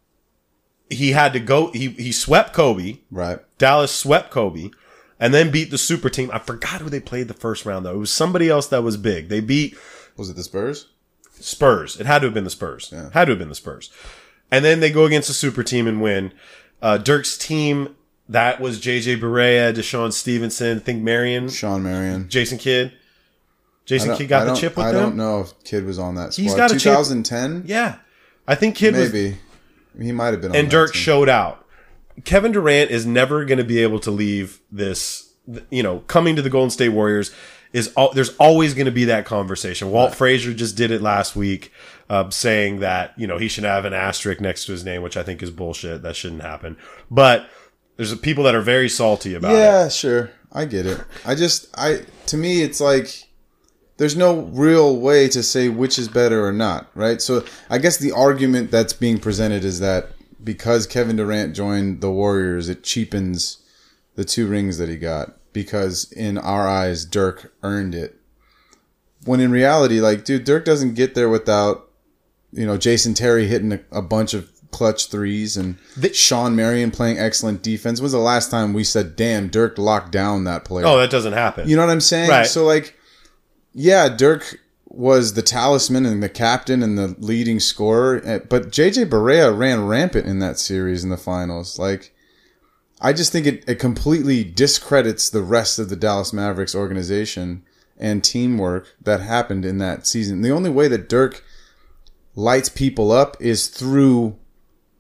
he had to go, he he swept Kobe. right? Dallas swept Kobe and then beat the super team. I forgot who they played the first round though. It was somebody else that was big. They beat Was it the Spurs? Spurs. It had to have been the Spurs. Had to have been the Spurs. And then they go against a super team and win. Uh, Dirk's team, that was JJ Barea, DeShawn Stevenson, I think Marion, Shawn Marion. Jason Kidd. Jason Kidd got the chip with I them. I don't know if Kidd was on that squad. He's got a chip- 2010, Yeah. I think Kidd was maybe. He might have been. and Dirk team. showed out. Kevin Durant is never going to be able to leave this. You know, coming to the Golden State Warriors is all, there's always going to be that conversation. Walt Frazier just did it last week, uh, saying that you know he should have an asterisk next to his name, which I think is bullshit. That shouldn't happen. But there's people that are very salty about it. Yeah, sure. I get it. I just I to me it's like there's no real way to say which is better or not, right? So I guess the argument that's being presented is that because Kevin Durant joined the Warriors, it cheapens the two rings that he got because in our eyes Dirk earned it. When in reality, like dude, Dirk doesn't get there without you know Jason Terry hitting a, a bunch of clutch threes and Shawn Marion playing excellent defense. Was the last time we said, "Damn, Dirk locked down that player"? Oh, that doesn't happen. You know what I'm saying? Right. So like, yeah, Dirk was the talisman and the captain and the leading scorer, eh, but JJ Barea ran rampant in that series in the finals. Like, I just think it, it completely discredits the rest of the Dallas Mavericks organization and teamwork that happened in that season. The only way that Dirk lights people up is through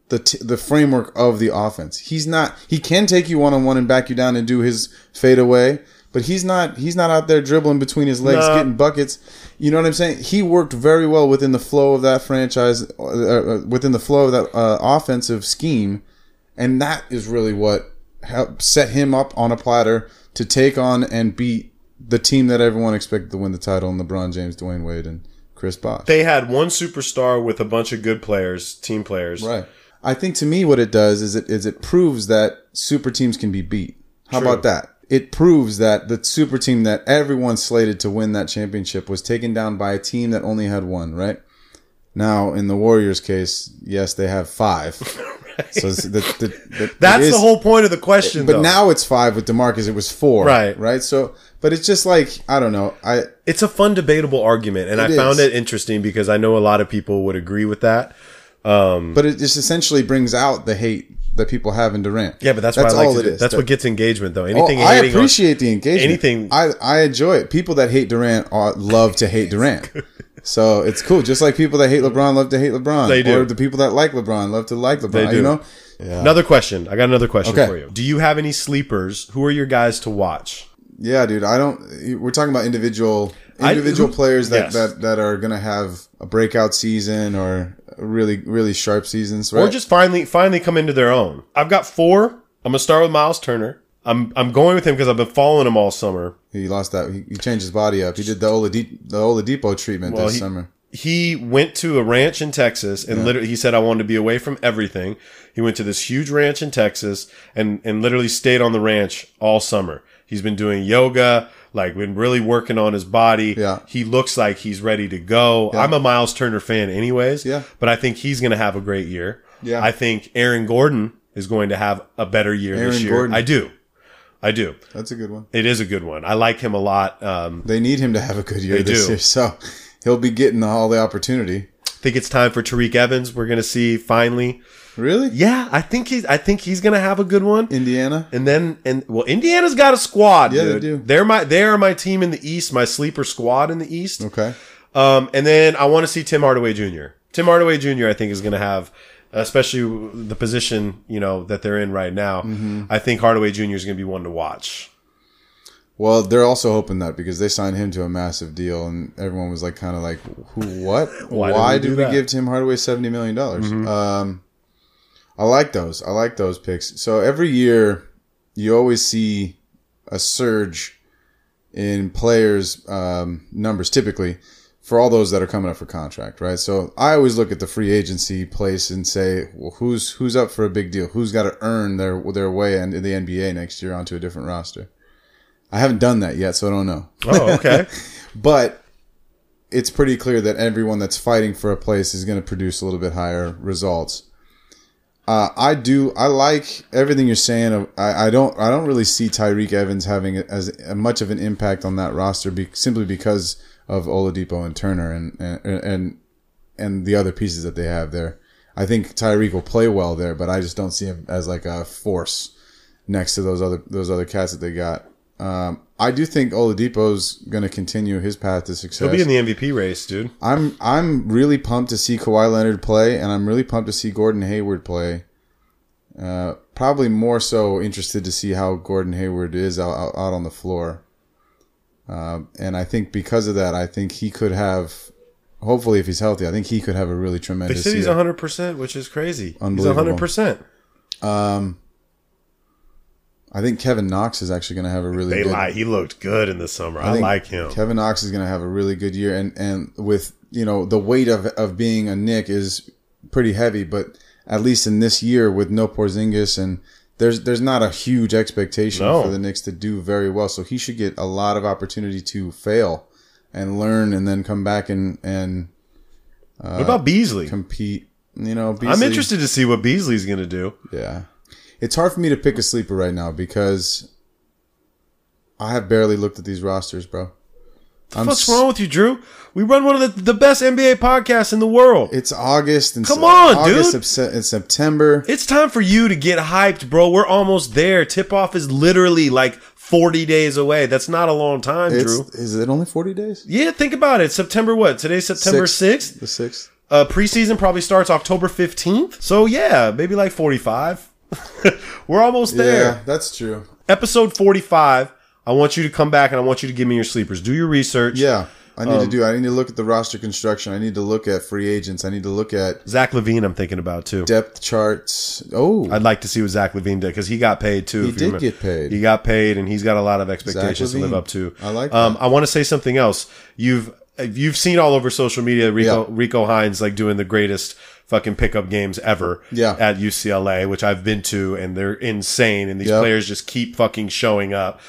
the t- the framework of the offense. He's not he can take you one on one and back you down and do his fadeaway, but he's not he's not out there dribbling between his legs No. getting buckets. You know what I'm saying? He worked very well within the flow of that franchise uh, uh, within the flow of that uh, offensive scheme, and that is really what helped set him up on a platter to take on and beat the team that everyone expected to win the title in LeBron James, Dwyane Wade, and Chris Bosh. they had one superstar with a bunch of good players, team players. Right. I think to me what it does is it is it proves that super teams can be beat. How about that? It proves that the super team that everyone slated to win that championship was taken down by a team that only had one, right? Now, in the Warriors case, yes, they have five. So it's- the, the, the, That's is- the whole point of the question. But though. now it's five with DeMarcus. It was four, Right. Right. So, but it's just like I don't know. I it's a fun debatable argument and i It found it interesting because i know a lot of people would agree with that um, but it just essentially brings out the hate that people have in Durant. yeah but that's, why i like all it do. is. that's That- what gets engagement though Oh, anything I hating on- appreciate the engagement. anything- I I enjoy it. People that hate Durant are, love to hate Durant. so it's cool. Just like people that hate LeBron love to hate LeBron. They do. Or the people that like LeBron love to like LeBron. They do. You know? another question i got another question Okay. for you do you have any sleepers who are your guys to watch Yeah, dude. I don't. We're talking about individual I- individual who- players that, yes. that that are gonna have a breakout season or really really sharp seasons, right? or just finally finally come into their own i've got four i'm gonna start with miles turner i'm i'm going with him because i've been following him all summer he lost that. He, he changed his body up. He did the Oladipo, the Oladipo treatment Well, this he- summer. he went to a ranch in Texas and literally he said I wanted to be away from everything. He went to this huge ranch in Texas and and literally stayed on the ranch all summer. He's been doing yoga, like been really working on his body. Yeah. He looks like he's ready to go. I'm a Miles Turner fan anyways. Yeah. But I think he's going to have a great year. Yeah. I think Aaron Gordon is going to have a better year this year. Gordon. I do. I do. That's a good one. It is a good one. I like him a lot. Um, They need him to have a good year this do. year, so he'll be getting all the opportunity. I think it's time for Tyreke Evans. We're going to see finally. Really? Yeah, I think he's. I think he's gonna have a good one. Indiana? And then, and well, Indiana's got a squad. Yeah, they do. They're my. They are my team in the East. My sleeper squad in the East. Okay. Um, and then I want to see Tim Hardaway Jr. Tim Hardaway Jr. I think is gonna have especially the position you know that they're in right now. Mm-hmm. I think Hardaway Jr. is going to be one to watch. Well, they're also hoping that because they signed him to a massive deal, and everyone was like, kind of like, "Who? What? Why Why, did we did we give Tim Hardaway seventy million dollars?" Um, I like those. I like those picks. So every year, you always see a surge in players' um, numbers, typically for all those that are coming up for contract, right? So I always look at the free agency place and say, well, who's who's up for a big deal? Who's got to earn their their way into the NBA next year onto a different roster? I haven't done that yet, so I don't know. Oh, okay. But it's pretty clear that everyone that's fighting for a place is going to produce a little bit higher results. Uh, I do. I like everything you're saying. I, I don't. I don't really see Tyreke Evans having as much of an impact on that roster, be, simply because of Oladipo and Turner and and and and the other pieces that they have there. I think Tyreke will play well there, but I just don't see him as like a force next to those other those other cats that they got. Um, I do think Oladipo's going to continue his path to success. He'll be in the MVP race, dude. I'm I'm really pumped to see Kawhi Leonard play, and I'm really pumped to see Gordon Hayward play. Uh, probably more so interested to see how Gordon Hayward is out, out, out on the floor. Uh, and I think because of that, I think he could have, hopefully, if he's healthy, I think he could have a really tremendous. They said he's 100%, which is crazy. He's 100%. I think Kevin Knox is actually going to have a really They good. lie. He looked good in the summer. I, think like him. Kevin Knox is going to have a really good year, and and with you know the weight of of being a Knick is pretty heavy, but at least in this year with no Porzingis and there's there's not a huge expectation No. for the Knicks to do very well, so he should get a lot of opportunity to fail and learn, and then come back and and what about uh, Beasley? compete. You know, I'm interested to see what Beasley's going to do. Yeah. It's hard for me to pick a sleeper right now because I have barely looked at these rosters, bro. I'm What's wrong with you, Drew? We run one of the, the best NBA podcasts in the world. It's August and Come on, August dude. And September. It's time for you to get hyped, bro. We're almost there. Tip off is literally like 40 days away. That's not a long time, It's, Drew. is it only 40 days? Yeah, think about it. September what? Today's September 6th. The 6th. Uh, preseason probably starts October 15th. So yeah, maybe like 45. We're almost there. Yeah, that's true. Episode 45. I want you to come back and I want you to give me your sleepers. Do your research. Yeah. I need Um, to do. I need to look at the roster construction. I need to look at free agents. I need to look at Zach LaVine, I'm thinking about too. depth charts. Oh, I'd like to see what Zach LaVine did because he got paid too. He did get paid. He got paid, and he's got a lot of expectations to live up to. I like Um, that. I want to say something else. You've you've seen all over social media Rico Yeah. Rico Hines like doing the greatest fucking pickup games ever. Yeah. At UCLA, which I've been to, and they're insane, and these Yep. players just keep fucking showing up.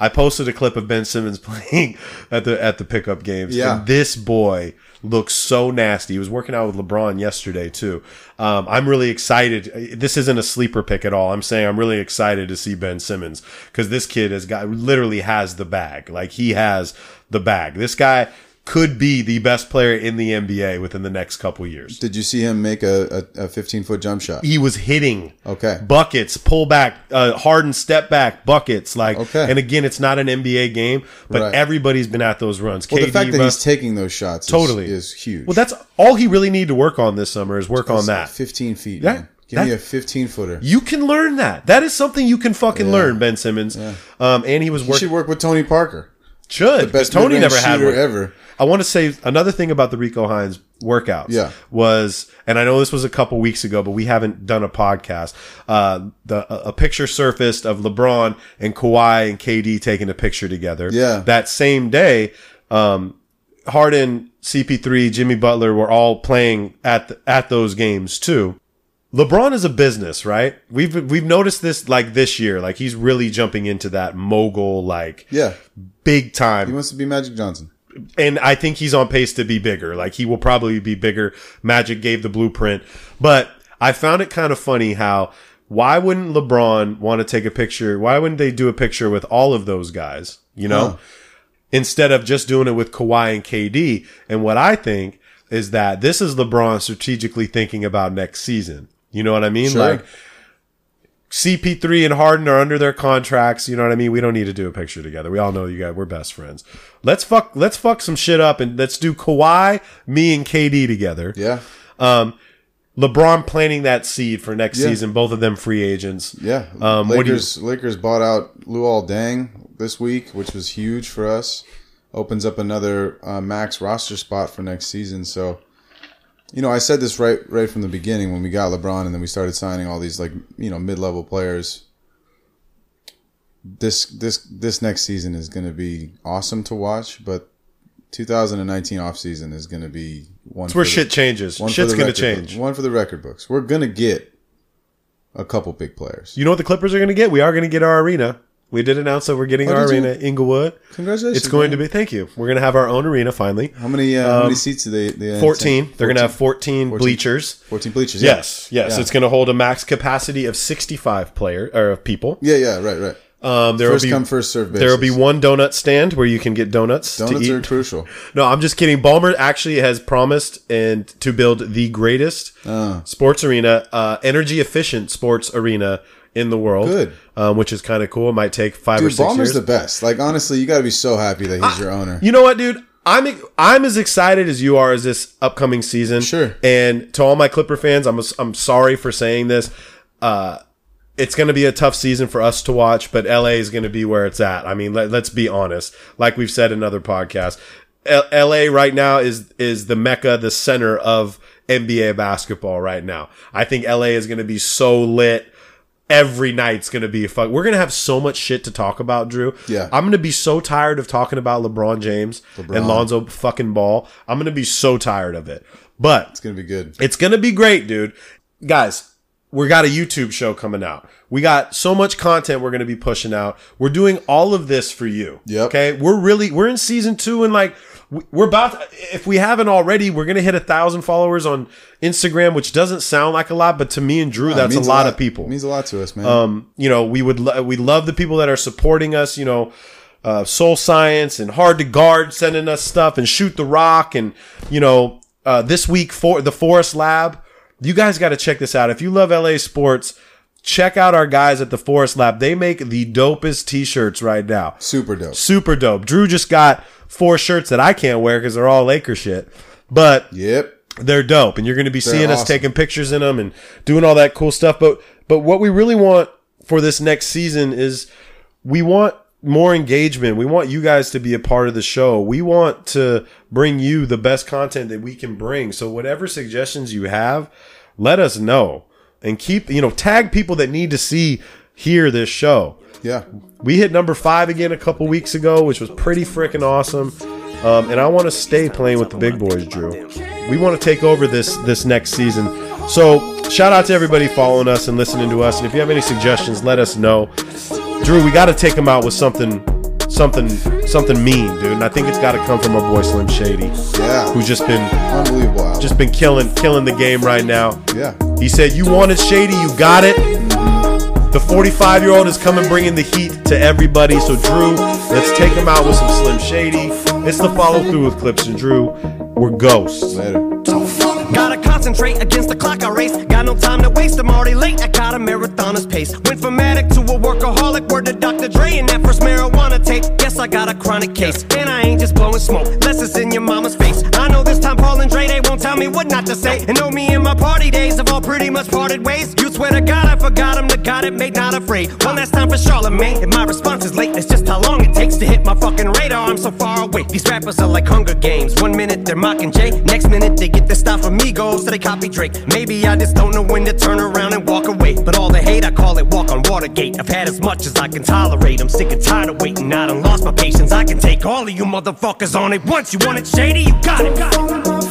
I posted a clip of Ben Simmons playing at the at the pickup games. Yeah. And this boy looks so nasty. He was working out with LeBron yesterday too. Um, I'm really excited. This isn't a sleeper pick at all. I'm saying I'm really excited to see Ben Simmons because this kid has got literally has the bag. Like he has the bag. This guy could be the best player in the NBA within the next couple years. did you see him make a, a, a 15 foot jump shot? He was hitting Okay. buckets, pull back, uh, hardened step back buckets. Like, Okay. and again, it's not an NBA game, but Right. everybody's been at those runs. Well, the fact that Russ- he's taking those shots Totally. is huge. well, that's all he really needed to work on this summer is work on that. 15 feet. Yeah, man. Give me a 15 footer. You can learn that. That is something you can fucking learn, Ben Simmons. Um, and he was working. should work with Tony Parker. Should The best Tony never had one. ever. I want to say another thing about the Rico Hines workouts. Yeah. was and I know this was a couple weeks ago, but we haven't done a podcast. Uh, the a a picture surfaced of LeBron and Kawhi and KD taking a picture together. Yeah. that same day, um, Harden, CP3, Jimmy Butler were all playing at the, at those games too. LeBron is a business, right? We've we've noticed this like this year, like he's really jumping into that mogul, like Yeah. big time He wants to be Magic Johnson. And I think he's on pace to be bigger. Like he will probably be bigger. Magic gave the blueprint, but I found it kind of funny how why wouldn't LeBron want to take a picture? Why wouldn't they do a picture with all of those guys? You know, Huh. instead of just doing it with Kawhi and KD. And what I think is that this is LeBron strategically thinking about next season. You know what I mean? Sure. Like CP3 and Harden are under their contracts. You know what I mean? We don't need to do a picture together. We all know you guys. We're best friends. Let's fuck. Let's fuck some shit up and let's do Kawhi, me, and KD together. Yeah. Um, LeBron planting that seed for next Yeah. season. Both of them free agents. Yeah, Um, what you- Lakers Lakers bought out Luol Deng this week, which was huge for us. Opens up another uh, max roster spot for next season. So, you know, I said this right right from the beginning when we got LeBron, and then we started signing all these like you know mid level players. This this this next season is going to be awesome to watch, but 2019 offseason is going to be one. It's where for the- shit changes. one Shit's gonna change. book- One for the record books. We're gonna get a couple big players. You know what the Clippers are going to get? We are going to get our arena. We did announce that we're getting Oh, our did you? arena, Inglewood. Congratulations! It's going to be. Thank you. We're going to have our own arena finally. How many uh, how many seats do they? they 14. They're going to have 14, 14. bleachers. 14 bleachers. Yeah. Yes, yes. Yeah. It's going to hold a max capacity of 65 player or of people. Yeah, yeah, right, right. Um, there First will be come, first serve there will be one donut stand where you can get donuts, Donuts to are crucial. No, I'm just kidding. Ballmer actually has promised and to build the greatest Uh. sports arena, uh, energy efficient sports arena in the world. Good. um, which is kind of cool. It might take five or six Ballmer's years. the best. Like honestly, you got to be so happy that he's your owner. You know what, dude? I'm I'm as excited as you are as this upcoming season. Sure. And to all my Clipper fans, I'm I'm sorry for saying this. Uh, it's going to be a tough season for us to watch, but LA is going to be where it's at. I mean, let, let's be honest. Like we've said in other podcasts, L- LA right now is is the mecca, the center of NBA basketball right now. I think LA is going to be so lit. Every night's to be a fuck. We're to have so much shit to talk about, Drew. Yeah. I'm to be so tired of talking about LeBron James and Lonzo fucking Ball. I'm to be so tired of it. But It's gonna be good. it's gonna be great, dude. Guys, we got a YouTube show coming out. We got so much content we're gonna be pushing out. We're doing all of this for you. Yep. Okay. We're really we're in season two and like we- we're about to, if we haven't already, we're gonna hit a thousand followers on Instagram, which doesn't sound like a lot, but to me and Drew, that's a means lot, of people It means a lot to us, man. um, you know, we would lo- we love the people that are supporting us. You know, uh, Soul Science and Hard to Guard sending us stuff and Shoot the Rock and you know uh, this week for the Forest Lab. You guys got to check this out. If you love LA sports, check out our guys at the Forest Lab. They make the dopest T-shirts right now. Super dope. Super dope. Drew just got four shirts that I can't wear because they're all Laker shit, but Yep. they're dope and you're going to be seeing us taking pictures in them and doing all that cool stuff but but what we really want for this next season is we want more engagement we want you guys to be a part of the show we want to bring you the best content that we can bring so whatever suggestions you have let us know and keep you know tag people that need to see hear this show Yeah. we hit number five again a couple weeks ago, which was pretty freaking awesome. Um, and I want to stay playing with the big boys, Drew. We want to take over this this next season. So shout out to everybody following us and listening to us. And if you have any suggestions, let us know. Drew, we got to take him out with something, something, something mean, dude. And I think it's got to come from our boy Slim Shady, Yeah. who's just been Unbelievable. album. just been killing killing the game right now. yeah. He said, You wanted Shady, you got it. The 45 year old is coming bringing the heat to everybody. So, Drew, let's take him out with some Slim Shady. It's the follow through with Clipps and Drew. We're ghosts. Later. Gotta concentrate against the clock I race. Got no time to waste, I'm already late. I got a marathoner's pace. Went from addict to a workaholic. Word to Dr. Dre and that first marijuana tape. I got a chronic case. And I ain't just blowing smoke, less in your mama's face. I know this time Paul and Dre, they won't tell me what not to say. And know me and my party days have all pretty much parted ways. You swear to God, I forgot him, the God it made, not afraid. One last time for Charlemagne. and my response is late, it's just how long it takes to hit my fucking radar. I'm so far away. These rappers are like Hunger Games. One minute they're mocking Jay, next minute they get their stuff from Migos, so they copy Drake. Maybe I just don't know when to turn around and walk away. But all the hate, I call it walk on Watergate. I've had as much as I can tolerate. I'm sick and tired of waiting. I done lost my patience. I can take all of you motherfuckers on it once. You want it shady, you got it. Got it.